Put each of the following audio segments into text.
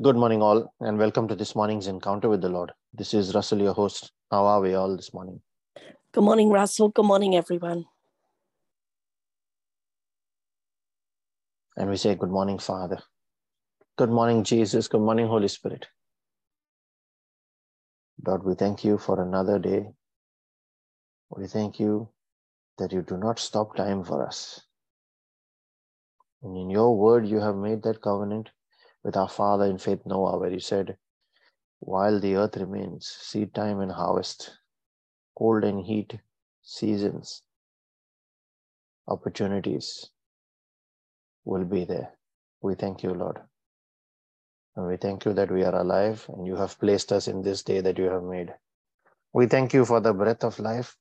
Good morning, all, and welcome to this morning's encounter with the Lord. This is Russell, your host. How are we all this morning? Good morning, Russell. Good morning, everyone. And we say, Good morning, Father. Good morning, Jesus. Good morning, Holy Spirit. Lord, we thank you for another day. We thank you that you do not stop time for us. And in your word, you have made that covenant with our father in faith Noah, where he said, While the earth remains, seed time and harvest, cold and heat, seasons, opportunities will be there. We thank you, Lord. And we thank you that we are alive and you have placed us in this day that you have made. We thank you for the breath of life.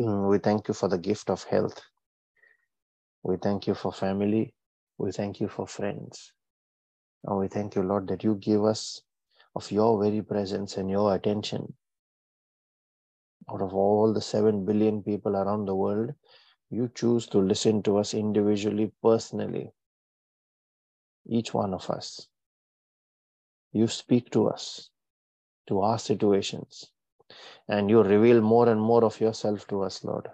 Mm, we thank you for the gift of health. We thank you for family. We thank you for friends. And we thank you, Lord, that you give us of your very presence and your attention. Out of all the 7 billion people around the world, you choose to listen to us individually, personally, each one of us. You speak to us, to our situations, and you reveal more and more of yourself to us, Lord.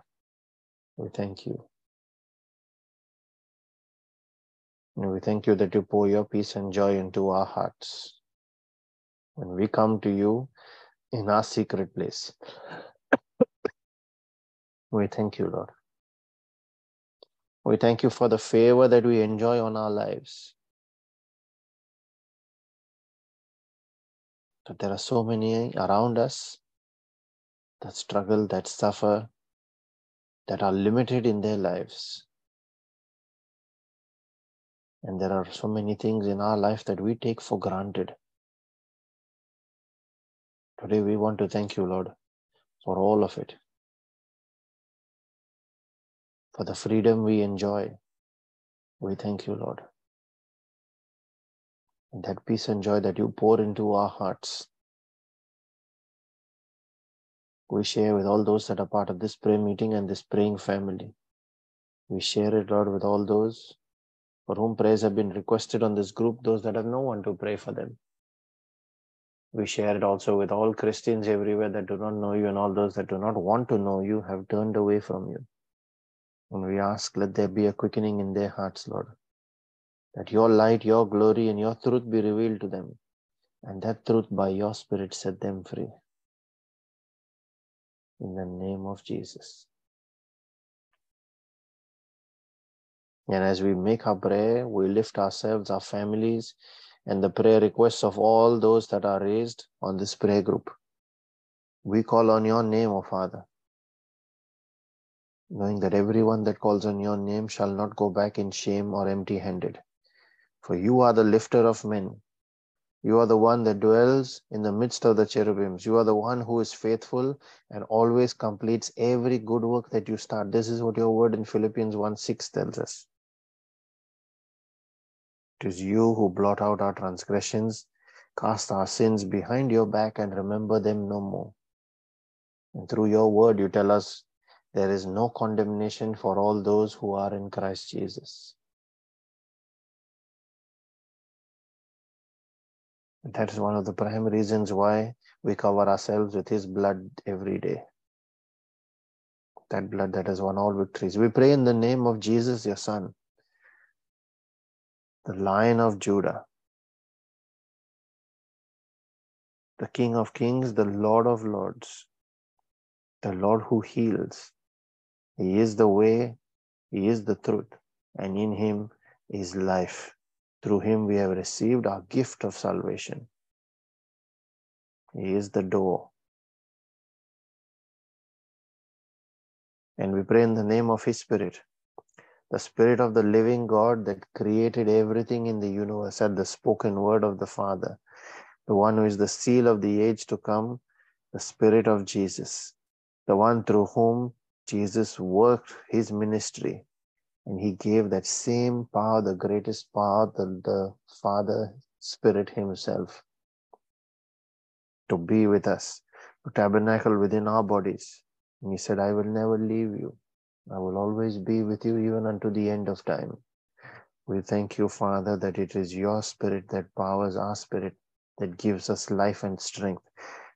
We thank you. And we thank you that you pour your peace and joy into our hearts. When we come to you in our secret place, we thank you, Lord. We thank you for the favor that we enjoy on our lives. That there are so many around us that struggle, that suffer, that are limited in their lives. And there are so many things in our life that we take for granted. Today, we want to thank you, Lord, for all of it, for the freedom we enjoy. We thank you, Lord. And that peace and joy that you pour into our hearts, we share with all those that are part of this prayer meeting and this praying family. We share it, Lord, with all those for whom prayers have been requested on this group, those that have no one to pray for them. We share it also with all Christians everywhere that do not know you and all those that do not want to know you have turned away from you. And we ask, let there be a quickening in their hearts, Lord, that your light, your glory, and your truth be revealed to them, and that truth by your Spirit set them free. In the name of Jesus. And as we make our prayer, we lift ourselves, our families, and the prayer requests of all those that are raised on this prayer group. We call on your name, O Father, knowing that everyone that calls on your name shall not go back in shame or empty handed. For you are the lifter of men. You are the one that dwells in the midst of the cherubims. You are the one who is faithful and always completes every good work that you start. This is what your word in Philippians 1 6 tells us. It is you who blot out our transgressions, cast our sins behind your back, and remember them no more. And through your word, you tell us there is no condemnation for all those who are in Christ Jesus. And that is one of the prime reasons why we cover ourselves with His blood every day. That blood that has won all victories. We pray in the name of Jesus, your Son the Lion of Judah, the King of Kings, the Lord of Lords, the Lord who heals. He is the way, He is the truth, and in Him is life. Through Him we have received our gift of salvation. He is the door. And we pray in the name of His Spirit the Spirit of the living God that created everything in the universe at the spoken word of the Father, the one who is the seal of the age to come, the Spirit of Jesus, the one through whom Jesus worked his ministry. And he gave that same power, the greatest power, the, the Father Spirit Himself, to be with us, to tabernacle within our bodies. And He said, I will never leave you I will always be with you even unto the end of time. We thank you, Father, that it is your spirit that powers our spirit, that gives us life and strength,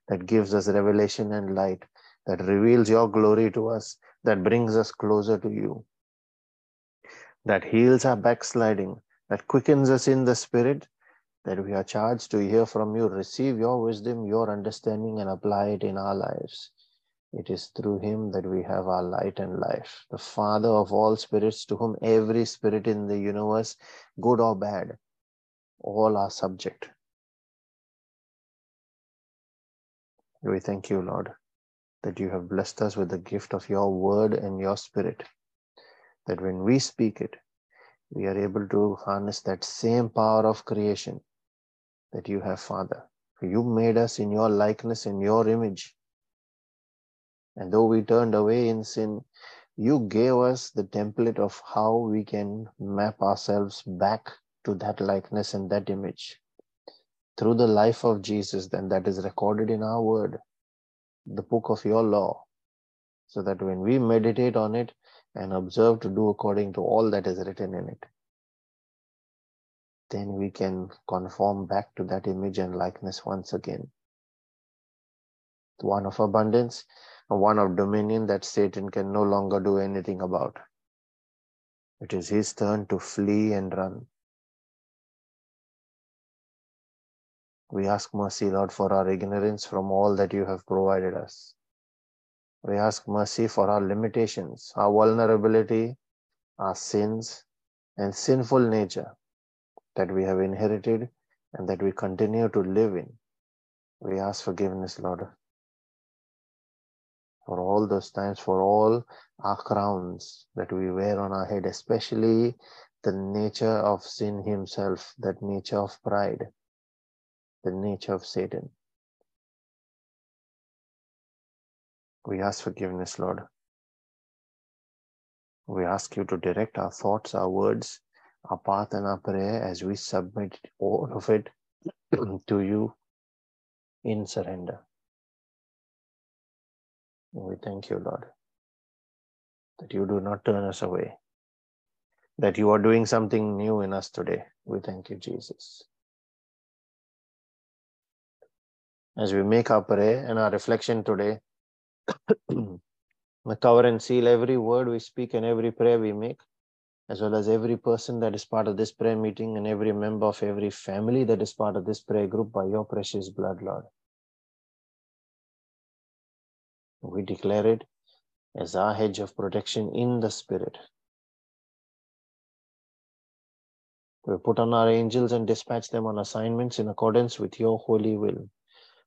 that gives us revelation and light, that reveals your glory to us, that brings us closer to you, that heals our backsliding, that quickens us in the spirit, that we are charged to hear from you, receive your wisdom, your understanding, and apply it in our lives. It is through him that we have our light and life, the Father of all spirits, to whom every spirit in the universe, good or bad, all are subject. We thank you, Lord, that you have blessed us with the gift of your word and your spirit, that when we speak it, we are able to harness that same power of creation that you have, Father. You made us in your likeness, in your image and though we turned away in sin, you gave us the template of how we can map ourselves back to that likeness and that image through the life of Jesus, then that is recorded in our word, the book of your law, so that when we meditate on it and observe to do according to all that is written in it, then we can conform back to that image and likeness once again. The One of abundance, one of dominion that Satan can no longer do anything about. It is his turn to flee and run. We ask mercy, Lord, for our ignorance from all that you have provided us. We ask mercy for our limitations, our vulnerability, our sins, and sinful nature that we have inherited and that we continue to live in. We ask forgiveness, Lord for all those times, for all our crowns that we wear on our head, especially the nature of sin himself, that nature of pride, the nature of Satan. We ask forgiveness, Lord. We ask you to direct our thoughts, our words, our path, and our prayer as we submit all of it to you in surrender. We thank you, Lord, that you do not turn us away, that you are doing something new in us today. We thank you, Jesus. As we make our prayer and our reflection today, cover and seal every word we speak and every prayer we make, as well as every person that is part of this prayer meeting and every member of every family that is part of this prayer group by your precious blood, Lord. We declare it as our hedge of protection in the Spirit. We put on our angels and dispatch them on assignments in accordance with your holy will.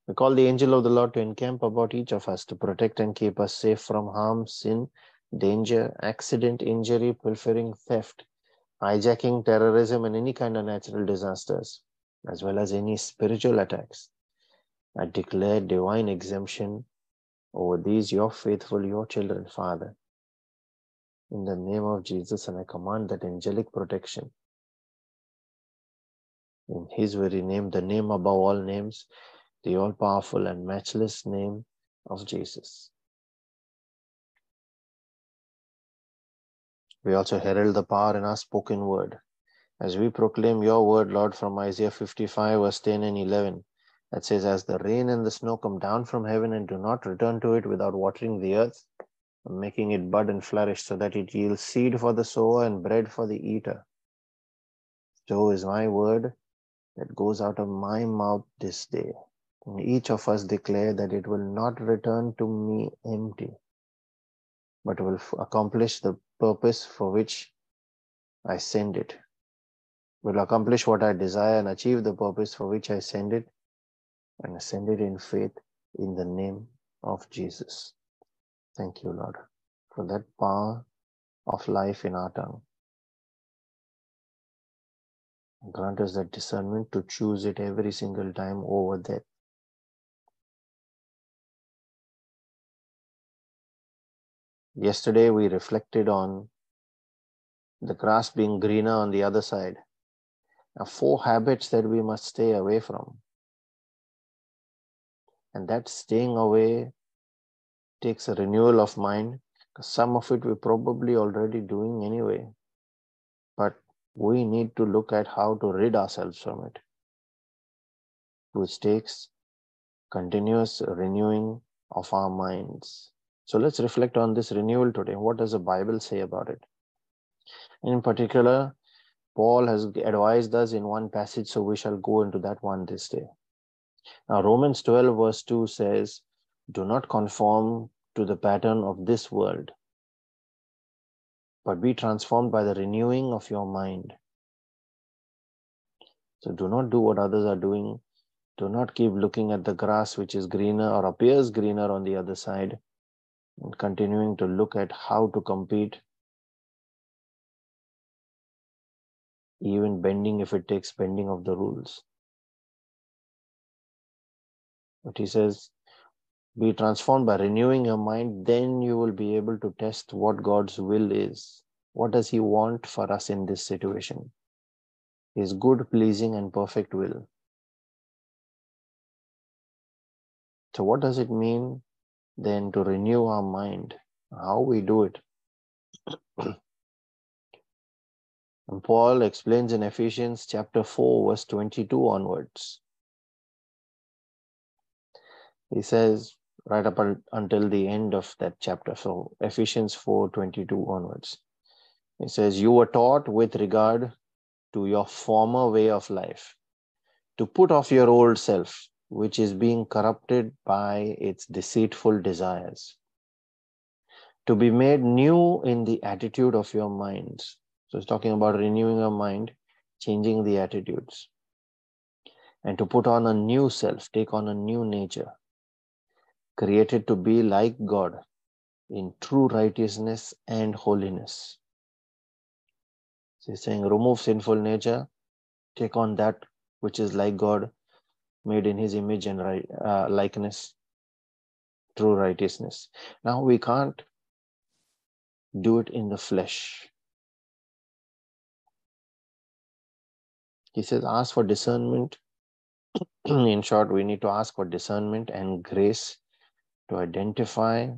We call the angel of the Lord to encamp about each of us to protect and keep us safe from harm, sin, danger, accident, injury, pilfering, theft, hijacking, terrorism, and any kind of natural disasters, as well as any spiritual attacks. I declare divine exemption over these, your faithful, your children, Father. In the name of Jesus, and I command that angelic protection. In His very name, the name above all names, the all powerful and matchless name of Jesus. We also herald the power in our spoken word. As we proclaim your word, Lord, from Isaiah 55, verse 10 and 11, that says, As the rain and the snow come down from heaven and do not return to it without watering the earth, making it bud and flourish, so that it yields seed for the sower and bread for the eater. So is my word that goes out of my mouth this day. And each of us declare that it will not return to me empty, but will accomplish the purpose for which I send it. Will accomplish what I desire and achieve the purpose for which I send it and ascended in faith in the name of Jesus. Thank you, Lord, for that power of life in our tongue. Grant us that discernment to choose it every single time over death. Yesterday, we reflected on the grass being greener on the other side. Now, four habits that we must stay away from. And that staying away takes a renewal of mind some of it we're probably already doing anyway. But we need to look at how to rid ourselves from it, which takes continuous renewing of our minds. So let's reflect on this renewal today. What does the Bible say about it? In particular, Paul has advised us in one passage, so we shall go into that one this day. Now, Romans 12, verse 2 says, Do not conform to the pattern of this world, but be transformed by the renewing of your mind. So, do not do what others are doing. Do not keep looking at the grass which is greener or appears greener on the other side, and continuing to look at how to compete even bending if it takes bending of the rules. But he says, be transformed by renewing your mind, then you will be able to test what God's will is. What does He want for us in this situation? His good, pleasing, and perfect will. So, what does it mean then to renew our mind? How we do it? And Paul explains in Ephesians chapter 4, verse 22 onwards. He says, right up until the end of that chapter, so Ephesians 4 22 onwards. He says, You were taught with regard to your former way of life to put off your old self, which is being corrupted by its deceitful desires, to be made new in the attitude of your minds. So he's talking about renewing your mind, changing the attitudes, and to put on a new self, take on a new nature, created to be like God in true righteousness and holiness. So he's saying, remove sinful nature, take on that which is like God, made in his image and right, uh, likeness, true righteousness. Now we can't do it in the flesh. He says, ask for discernment. In short, we need to ask for discernment and grace to identify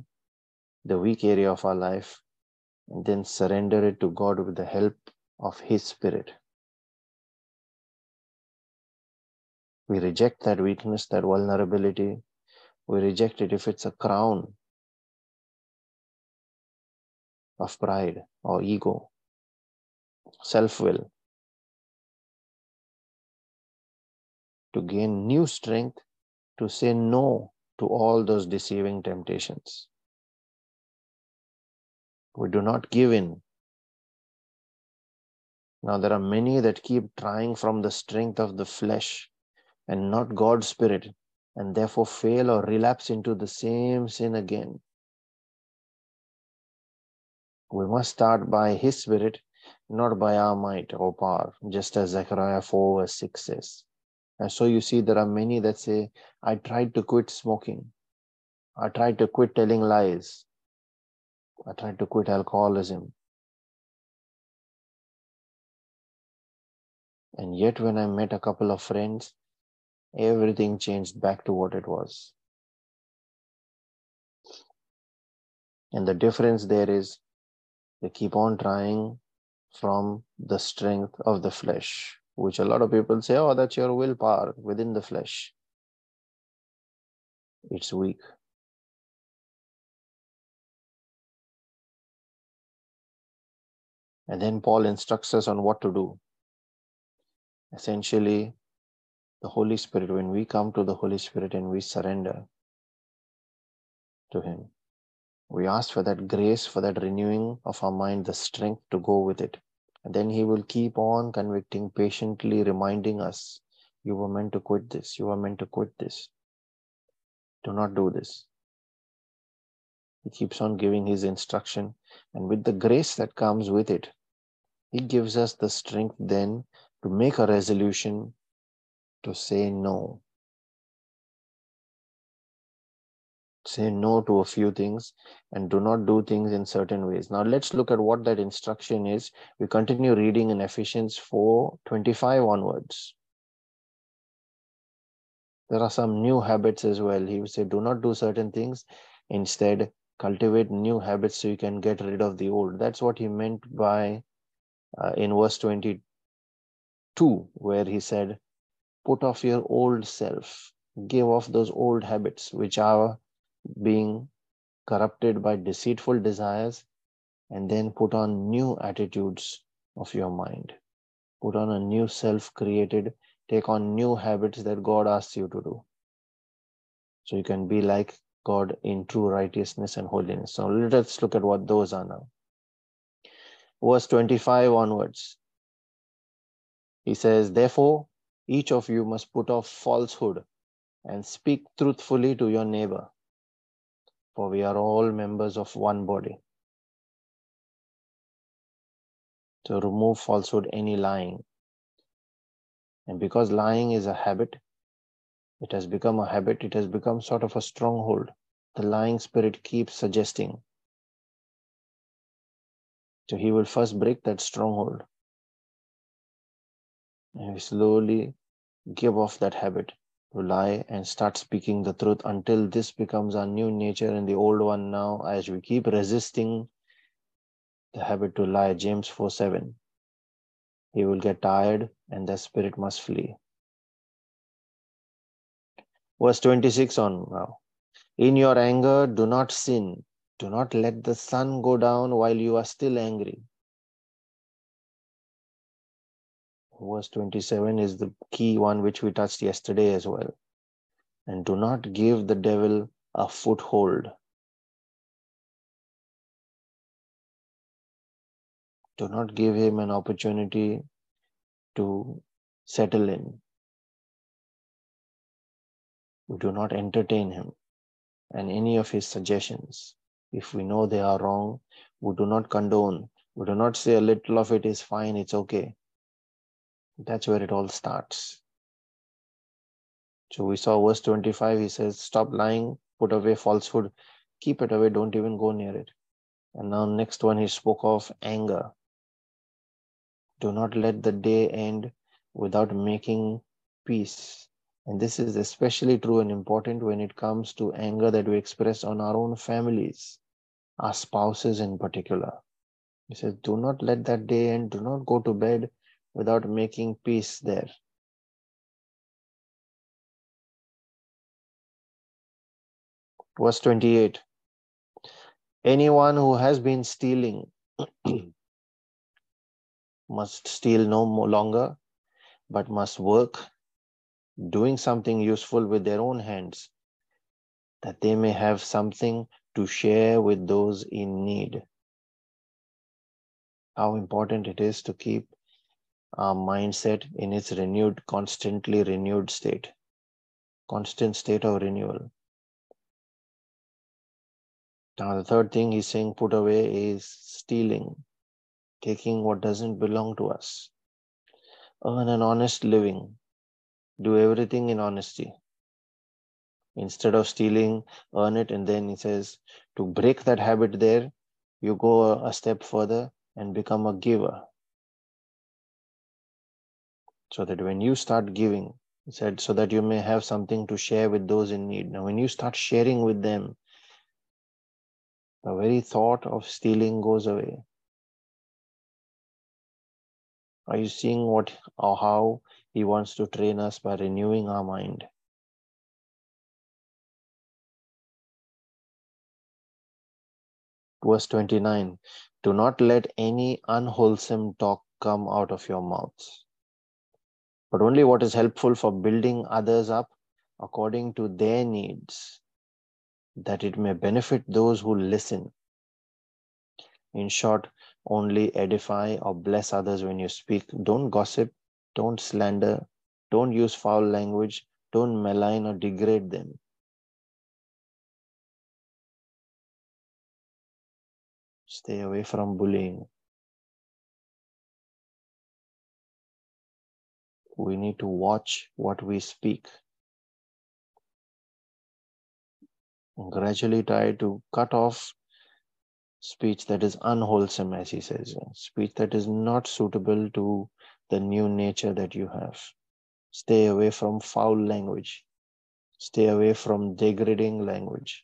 the weak area of our life and then surrender it to God with the help of His Spirit. We reject that weakness, that vulnerability. We reject it if it's a crown of pride or ego, self will. to gain new strength to say no to all those deceiving temptations. We do not give in. Now, there are many that keep trying from the strength of the flesh and not God's Spirit, and therefore fail or relapse into the same sin again. We must start by His Spirit, not by our might or power, just as Zechariah 4 verse 6 says. And so you see, there are many that say, I tried to quit smoking. I tried to quit telling lies. I tried to quit alcoholism. And yet, when I met a couple of friends, everything changed back to what it was. And the difference there is they keep on trying from the strength of the flesh which a lot of people say, oh, that's your willpower within the flesh. It's weak. And then Paul instructs us on what to do. Essentially, the Holy Spirit, when we come to the Holy Spirit and we surrender to Him, we ask for that grace, for that renewing of our mind, the strength to go with it. And then he will keep on convicting, patiently reminding us you were meant to quit this, you were meant to quit this. Do not do this. He keeps on giving his instruction, and with the grace that comes with it, he gives us the strength then to make a resolution to say no. Say no to a few things and do not do things in certain ways. Now let's look at what that instruction is. We continue reading in Ephesians 4 25 onwards. There are some new habits as well. He would say, do not do certain things. Instead, cultivate new habits so you can get rid of the old. That's what he meant by uh, in verse 22 where he said, Put off your old self, give off those old habits which are being corrupted by deceitful desires, and then put on new attitudes of your mind. Put on a new self created, take on new habits that God asks you to do. So you can be like God in true righteousness and holiness. So let's look at what those are now. Verse 25 onwards. He says, Therefore, each of you must put off falsehood and speak truthfully to your neighbor, for we are all members of one body. To remove falsehood, any lying. And because lying is a habit, it has become a habit, it has become sort of a stronghold. The lying spirit keeps suggesting. So he will first break that stronghold. And we slowly give off that habit to lie and start speaking the truth until this becomes our new nature and the old one now as we keep resisting the habit to lie. James 4 7 he will get tired and the spirit must flee. Verse 26 on now. In your anger do not sin. Do not let the sun go down while you are still angry verse 27 is the key one which we touched yesterday as well. And do not give the devil a foothold. Do not give him an opportunity to settle in. We do not entertain him and any of his suggestions. If we know they are wrong, we do not condone. We do not say a little of it is fine, it's okay. That's where it all starts. So we saw verse 25, he says, Stop lying, put away falsehood, keep it away, don't even go near it. And now, next one, he spoke of anger. Do not let the day end without making peace. And this is especially true and important when it comes to anger that we express on our own families, our spouses in particular. He says, Do not let that day end, do not go to bed without making peace there. Verse 28 Anyone who has been stealing must steal no longer, but must work, doing something useful with their own hands, that they may have something to share with those in need. How important it is to keep our mindset in its renewed, constantly renewed state, constant state of renewal. Now, the third thing he's saying put away is stealing, taking what doesn't belong to us. Earn an honest living, do everything in honesty. Instead of stealing, earn it, and then he says to break that habit there, you go a step further and become a giver so that when you start giving, he said, so that you may have something to share with those in need. Now, when you start sharing with them, the very thought of stealing goes away. Are you seeing what or how he wants to train us by renewing our mind? Verse 29 Do not let any unwholesome talk come out of your mouths but only what is helpful for building others up according to their needs, that it may benefit those who listen. In short, only edify or bless others when you speak. Don't gossip, don't slander, don't use foul language, don't malign or degrade them. Stay away from bullying. We need to watch what we speak. Gradually try to cut off speech that is unwholesome, as he says, speech that is not suitable to the new nature that you have. Stay away from foul language. Stay away from degrading language.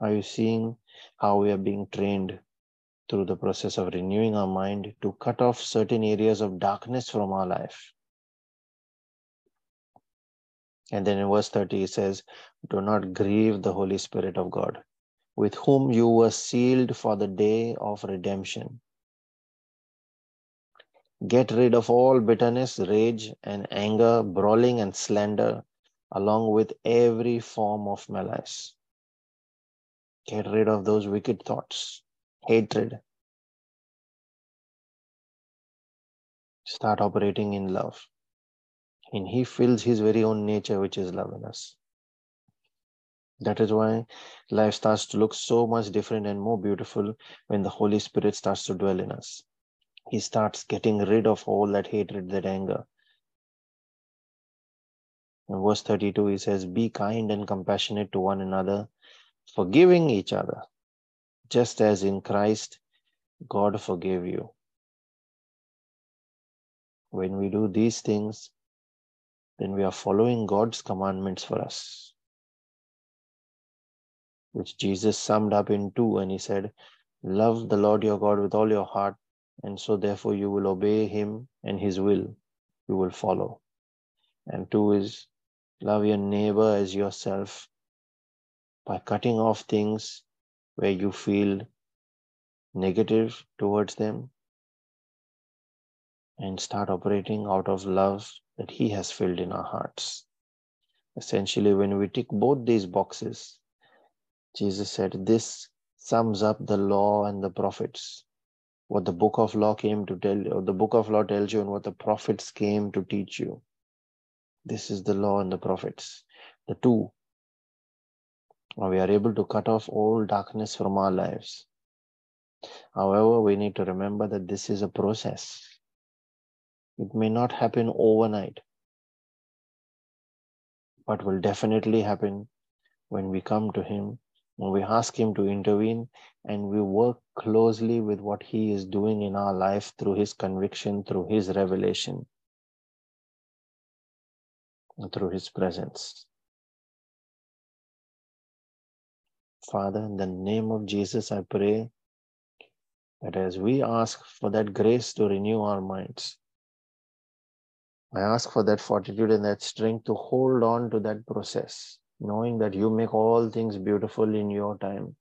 Are you seeing how we are being trained through the process of renewing our mind to cut off certain areas of darkness from our life. And then in verse 30, it says, Do not grieve the Holy Spirit of God, with whom you were sealed for the day of redemption. Get rid of all bitterness, rage, and anger, brawling, and slander, along with every form of malice. Get rid of those wicked thoughts, hatred. Start operating in love. And He fills His very own nature, which is love in us. That is why life starts to look so much different and more beautiful when the Holy Spirit starts to dwell in us. He starts getting rid of all that hatred, that anger. In verse 32, he says, Be kind and compassionate to one another, forgiving each other, just as in Christ God forgave you. When we do these things, then we are following God's commandments for us, which Jesus summed up in two, and he said, Love the Lord your God with all your heart, and so therefore you will obey him and his will, you will follow. And two is love your neighbor as yourself by cutting off things where you feel negative towards them and start operating out of love that He has filled in our hearts. Essentially, when we tick both these boxes, Jesus said, This sums up the law and the prophets. What the book of law came to tell you, the book of law tells you, and what the prophets came to teach you. This is the law and the prophets. The two we are able to cut off all darkness from our lives. However, we need to remember that this is a process. It may not happen overnight, but will definitely happen when we come to Him, when we ask Him to intervene, and we work closely with what He is doing in our life through His conviction, through His revelation, through His presence. Father, in the name of Jesus, I pray that as we ask for that grace to renew our minds, I ask for that fortitude and that strength to hold on to that process, knowing that you make all things beautiful in your time.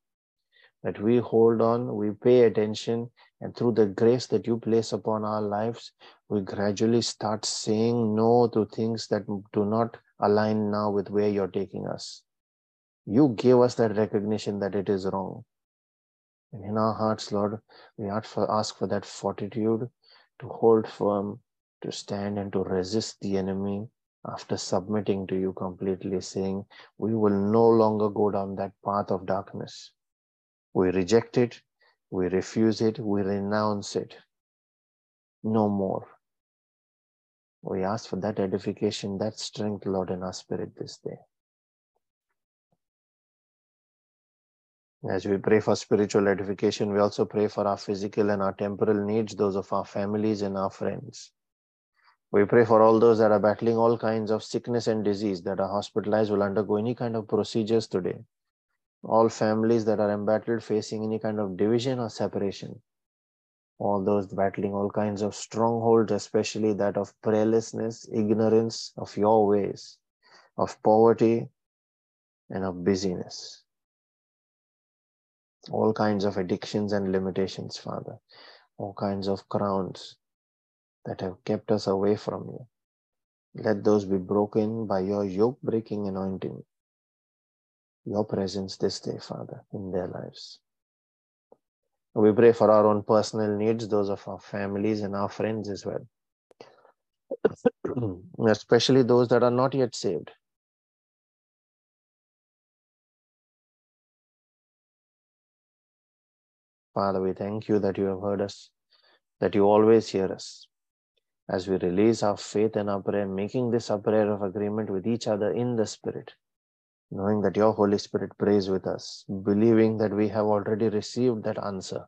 That we hold on, we pay attention, and through the grace that you place upon our lives, we gradually start saying no to things that do not align now with where you're taking us. You gave us that recognition that it is wrong. And in our hearts, Lord, we ask for, that fortitude to hold firm, to stand and to resist the enemy after submitting to you completely, saying, We will no longer go down that path of darkness. We reject it, we refuse it, we renounce it. No more. We ask for that edification, that strength, Lord, in our spirit this day. As we pray for spiritual edification, we also pray for our physical and our temporal needs, those of our families and our friends. We pray for all those that are battling all kinds of sickness and disease, that are hospitalized, will undergo any kind of procedures today. All families that are embattled, facing any kind of division or separation. All those battling all kinds of strongholds, especially that of prayerlessness, ignorance of your ways, of poverty, and of busyness all kinds of addictions and limitations, Father, all kinds of crowns that have kept us away from you. Let those be broken by your yoke breaking anointing, your presence this day, Father, in their lives. We pray for our own personal needs, those of our families and our friends as well, especially those that are not yet saved. Father, we thank you that you have heard us, that you always hear us. As we release our faith and our prayer, making this a prayer of agreement with each other in the Spirit, knowing that your Holy Spirit prays with us, believing that we have already received that answer.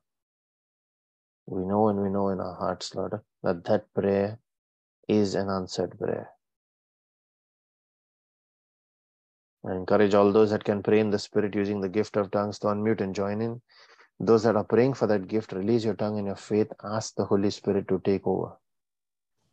We know and we know in our hearts, Lord, that that prayer is an answered prayer. I encourage all those that can pray in the Spirit using the gift of tongues to unmute and join in Those that are praying for that gift, release your tongue in your faith. Ask the Holy Spirit to take over.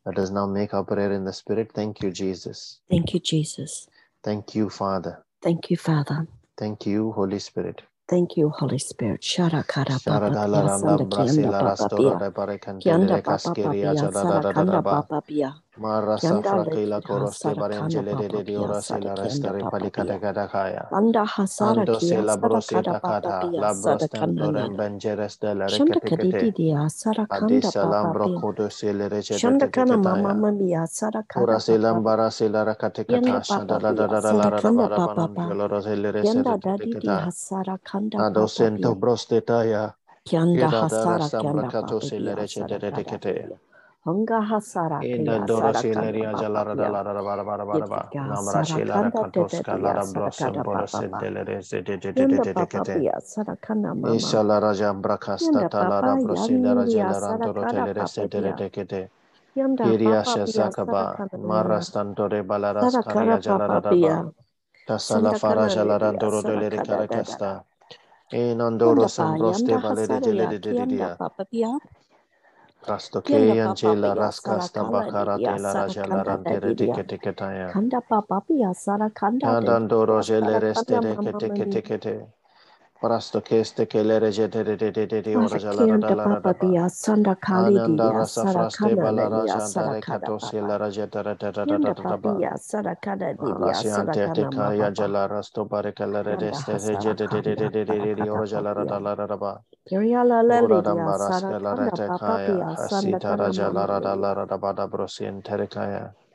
Let us now make our prayer in the Spirit. Thank you, Jesus. Thank you, Jesus. Thank you, Father. Thank you, Father. Thank you, Holy Spirit. Thank you, Holy Spirit. Shara kara papa Sharadala pia randa sanda brasila kianda papa rastora pia. de barekante Kianda lere papa caskeria pia sara kanda papa pia. Mara Kianda safra que la leki coroste hasara kanda barangele de de pia ora se sara la papa palicata pia. gadakaya. Anda hasara Ando se la sara brosia kada papa takata, pia la kanda nada. rembengeres de la Shanda kadidi recaticate. dia sara kanda Adisa lambro codo se le Shanda kana mama recetaya. mambia sara kada Ora se lambara se la recaticata, Kianda papa pia shadadadada la sara kanda radabara papa pia. banangelo rose le Kianda dadidi reseticata. hasara kanda papa Adosento pia. brostetaya. Kianda Ira da hasara rasta kianda bracato papa se le dia sara kada receticate. dia. Honga hasara Inda doro sara kanda sileria jalara da dia. la da bara bara bara ba. Yetka Namra sara tete katoska lara sara brosum kada papa borosin pa. delere se de de de de Kianda de de papa kete. pia sara kanda mama. Isha lara jambra kasta Kianda talara papa brosilera yandia jelera sara andoro kada telere papa se de dia. de kete. Kianda Kiria papa pia sara shazakaba. Marastantore balaras Sara karia jalara da ba. pia. Tasala fara jalara nidia andoro sara delere kada da da da. Karakasta. In andoro Kianda pa sembroste yanda valere hasara ya jelere de de kianda dia. papa pia. Rasto Kianda ke papa angela pia sara raskasta kala bakara nidia telara sara kanda da jalarantere didia. tikete Kanda papa pia sara kanda de Andandoro didia sara gelere kanda kete kete kete. Parasto keste kelere jete de de de de de ora jalara Kianda dalara papa daba. pia sanda kali Anandara sara kanda balara nidia sara kada katos papa. gelara jetara da da da da Kianda da ba. papia sara sara Rasiante te kana kaya mama. jalara sto bare kalere Kianda deste hasara jete de de de de de sara de de kada ora jalara papia. dalara daba. Kiria la la Ora lidia dambaras sara te papa kaya. pia sanda kana mama jalara lidia. dalara daba da brosin terekaya. Kianda papa pia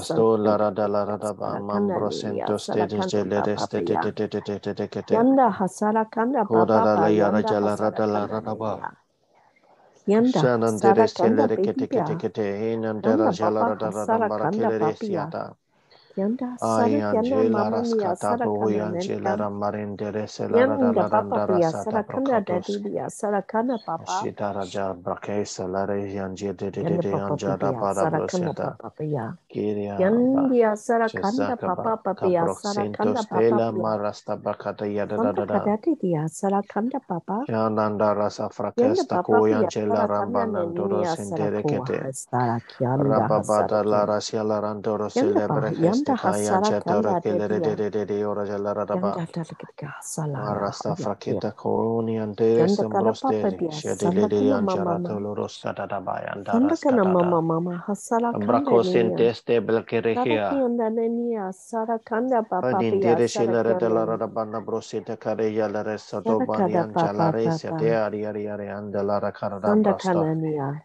sara Jakasto kanda lara dalara didia daba. sara kana Mambro lidia sentoste sara de kana gelere papa de de de de de de de de. Yanda hasara kanda papa la yanda jala hasara rada la kanda rada ba. nidia. Yanda Shanandere hasara kanda selere kete baby kete kete. Hinandera Yanda jala papa rada rada hasara mbara kanda kelere papia. siata. Yanda hasara yanda Ayangela mama mia raskata hasara kanda boyangela nenika. ramarindere selara Yanda dala papa randa pia rasata hasara kanda brokotos. daddy hasara kanda papa. Shita raja brake salare yanje de de de Yanda de papa anjada pia bada hasara kanda broseta. papa pia. Kiria ba. Yandi hasara kanda Chesaka papa ba. pia hasara Kabroxinto kanda papa stela pia. marasta bakata yada da Sanda da da. kadati dia hasara kanda papa. Shananda rasa Yanda frakesta papa pia koyangela hasara kanda rambanandoro nini hasara senderekete. kuwa hasara kianda hasara Rababada la kia. rasia la randoro Yanda pa celebre kanda dalika hasala la Marasta hoya kia. fraketa koroni anteres Yanda kada papa embroste sanda de kana mama mama. kadada Sanda bayandaras kana kadada. mama mama hasara kanda Ambrako Sara belkerehia. kianda nini hasara kanda papa pia Anindere sara shelere de la kianda. radabana brosita kare yalare sato Sara banian papa sete papa. ari ari ari andalara karada Sanda brasta. kana nia.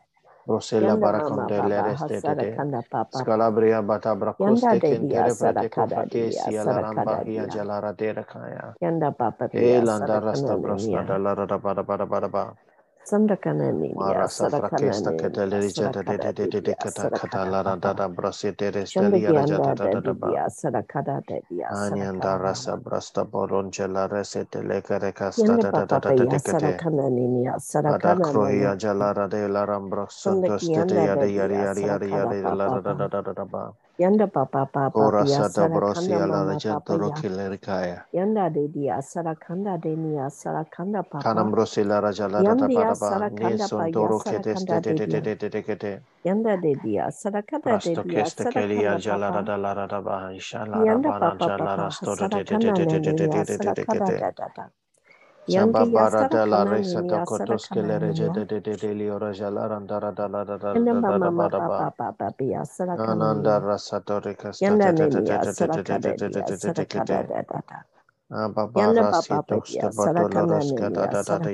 Brosela Yanda mama barakonde baba lereste de hasara de. kanda papa papa. Scalabria bata Yanda bracoste de dia kentere sara prete kada kofake dia sia la sara kada rambahia dia. jalara dera kaya. Yanda papa E pia sara landa rasta kana brosna da nia. la rada bada bada bada ba. Sanda kana nia Marasa sara kana frakesta nia keteleri sara jeta de kada de de de de dia kata sara kata kada la rada papa. da brosite Shanda restelia gianda jata da de da da ba. dia sara kada de dia sara Anyanda kada rasa mama. brasta boron jela resete lekere kasta Yanda da da da papa da da pia de sara kete. kana nia sara Ada kana krohia nene. jalara de la Sanda rambroxantos de gianda yada de yada dia yada sara yada kada yada la da da papa. da da da da ba. Yanda papa papa Kora pia sata sara kana brosia la mama papa rejantoro ya. kilerikaya. Yanda de dia sara kanda de nia sara kanda papa. Kanambrosi la rajala da da ba Yandia da ba. Ni sarakanda pa ya sondoro kete ste sarakanda Yanda papa papa biasa kanda mama papa ya. ya. Yanda de dia sara kanda de nia sara kanda papa. Kanam rosila raja la da papa papa ni son ya toro kete te te te te. de de. Yanda de dia sara kanda de dia sara kanda papa. Jala rada la rada ba te te.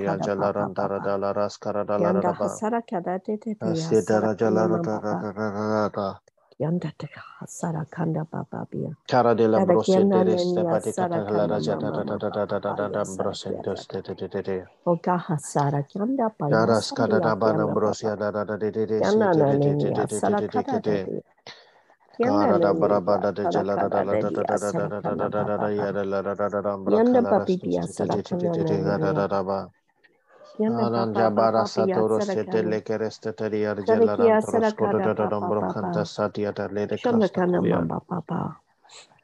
Ya sarakanda jala papa randara papa. da la ras kara da la da Yanda hasarakanda Yanda hasara kanda. Cara de la de la da da da da da da da da da ta. de de de de de. Oka hasara kianda pa ya Yaras sara kada ya da ba kianda nambrosia papa. da da da de de de si Kianda de na de de de nenia de de sara de de de kada de de. de. Kianda Cara da bara ba nenia da de sara jala da da kada da de da da dia da da sara da da da kanda da da ya da la da da da da papi sara da da da ba. Kianda papa Ananja bara satoro sete kanda. leke reste teria Tada jela kia rantoros sara kodo kada da da papa dombro kanta papa. satia da lede Shanda kasta kana koya. mama papa.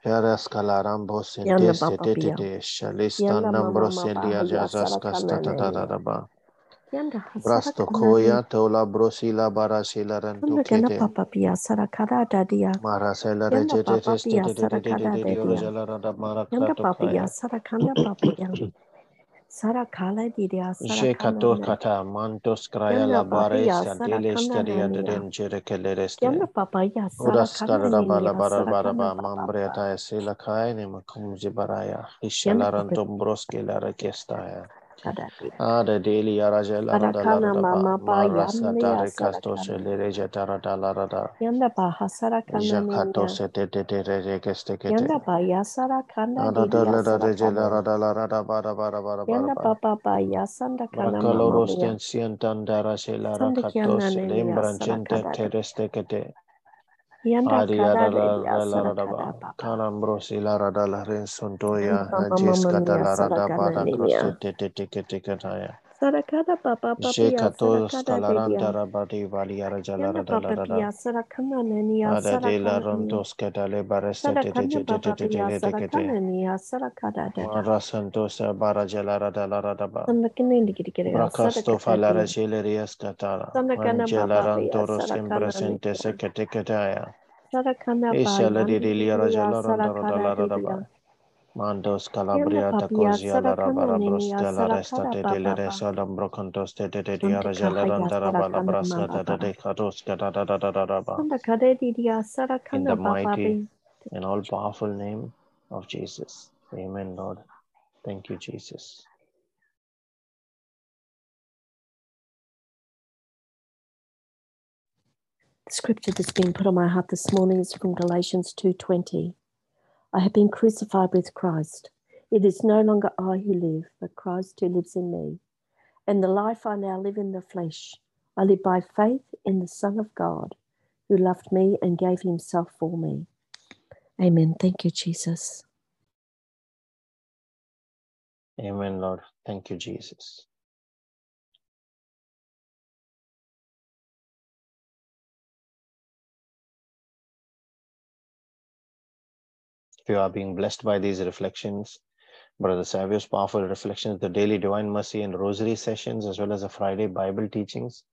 Heras kalaram bo Yanda sentes baba te te pia. te shalista Yanda mama nambro mama selia haya jazas kasta sarakana ta ta ta nene. ta ba. Yanda hasara Brasto kana koya nene. tola brosila bara sila ranto Yanda gana kete. papa pia sarakara dadia. Mara sela Yanda reje te papa te te pia te te te te te sarakara te te ora dadia. jala rada mara Yanda krato papa ya kaya. sarakanda papa ya. Sarakala didia Je sarakana kato ne. kata mantos kraya Yanda la papa bare ya stadele sarakana stadia de nene ya. den jere kelereste. Yanda papa ya Uras sarakana karada nene bala ya bara bara sarakana ba papa mambre papa. ta sila kai ne makum jibaraya. Yanda Ishalaran papa tombros ke la rekesta ya. Ada daily araja la rada la Sarakana rada ba. mama pa Marasa yanda ya tare kasto sarakana. shele reja tarada la rada. Yanda baha sarakana nene Jakato se te te te re keste kete. Yanda ba ya sarakanda Ada da didia la da reje la sarakana. rada la rada bara bara bara bara Yanda papa pa ya sanda kana mama Bracaloros mia. tensientan dara shela Sanda kiana rakatos nene ya lembrancente sarakada. tereste kete. Yanda Ariara kada la didia la rada sarakada ba. papa. Canambros la rada la Yanda rensontoya. mama Jes mama kata mia Sarakada papa katos sarakada kalaran didia. dara badi vali ara jala Yanda rada la papa rada. pia sarakana nene Ada de la sarakana nene. rontos keta le bareste te te Sarakana te te te papa te te pia te te te te. sarakana nene sarakada santosa bara jala rada la rada ba. Sandakini digirigira Bracasto sarakada falara dia. celerias catara, Sandakana Angela papa pia rantoros sarakana embrasente secatecataya, Sarakana di yandi liara didia jala sarakada randaradaba, didia. Mandos calabria papia tacozia la sarakana rabarabros de la resta de papa delere salam brocantos de de diara jala Sandakahaya randaraba la sarakana brasca mama de in the mighty and all powerful name of Jesus. Amen, Lord. Thank you, Jesus. The scripture that's been put on my heart this morning is from Galatians 2:20. I have been crucified with Christ. It is no longer I who live, but Christ who lives in me. And the life I now live in the flesh, I live by faith in the Son of God, who loved me and gave himself for me. Amen. Thank you, Jesus. Amen, Lord. Thank you, Jesus. If you are being blessed by these reflections, Brother Savio's powerful reflections, the daily divine mercy and rosary sessions, as well as the Friday Bible teachings,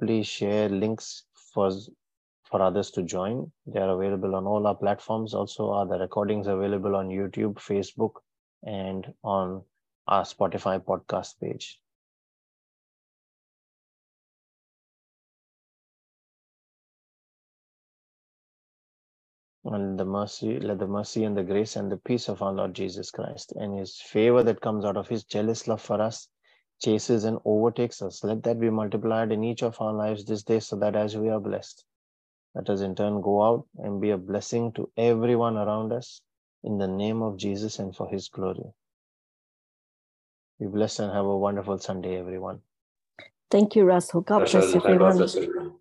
please share links for, for others to join. They are available on all our platforms. Also, are the recordings available on YouTube, Facebook, and on our Spotify podcast page. And the mercy, let the mercy and the grace and the peace of our Lord Jesus Christ and his favor that comes out of his jealous love for us chases and overtakes us. Let that be multiplied in each of our lives this day so that as we are blessed, let us in turn go out and be a blessing to everyone around us in the name of Jesus and for his glory. Be blessed and have a wonderful Sunday, everyone. Thank you, Russell. God bless Russell, thank God everyone. bless everyone.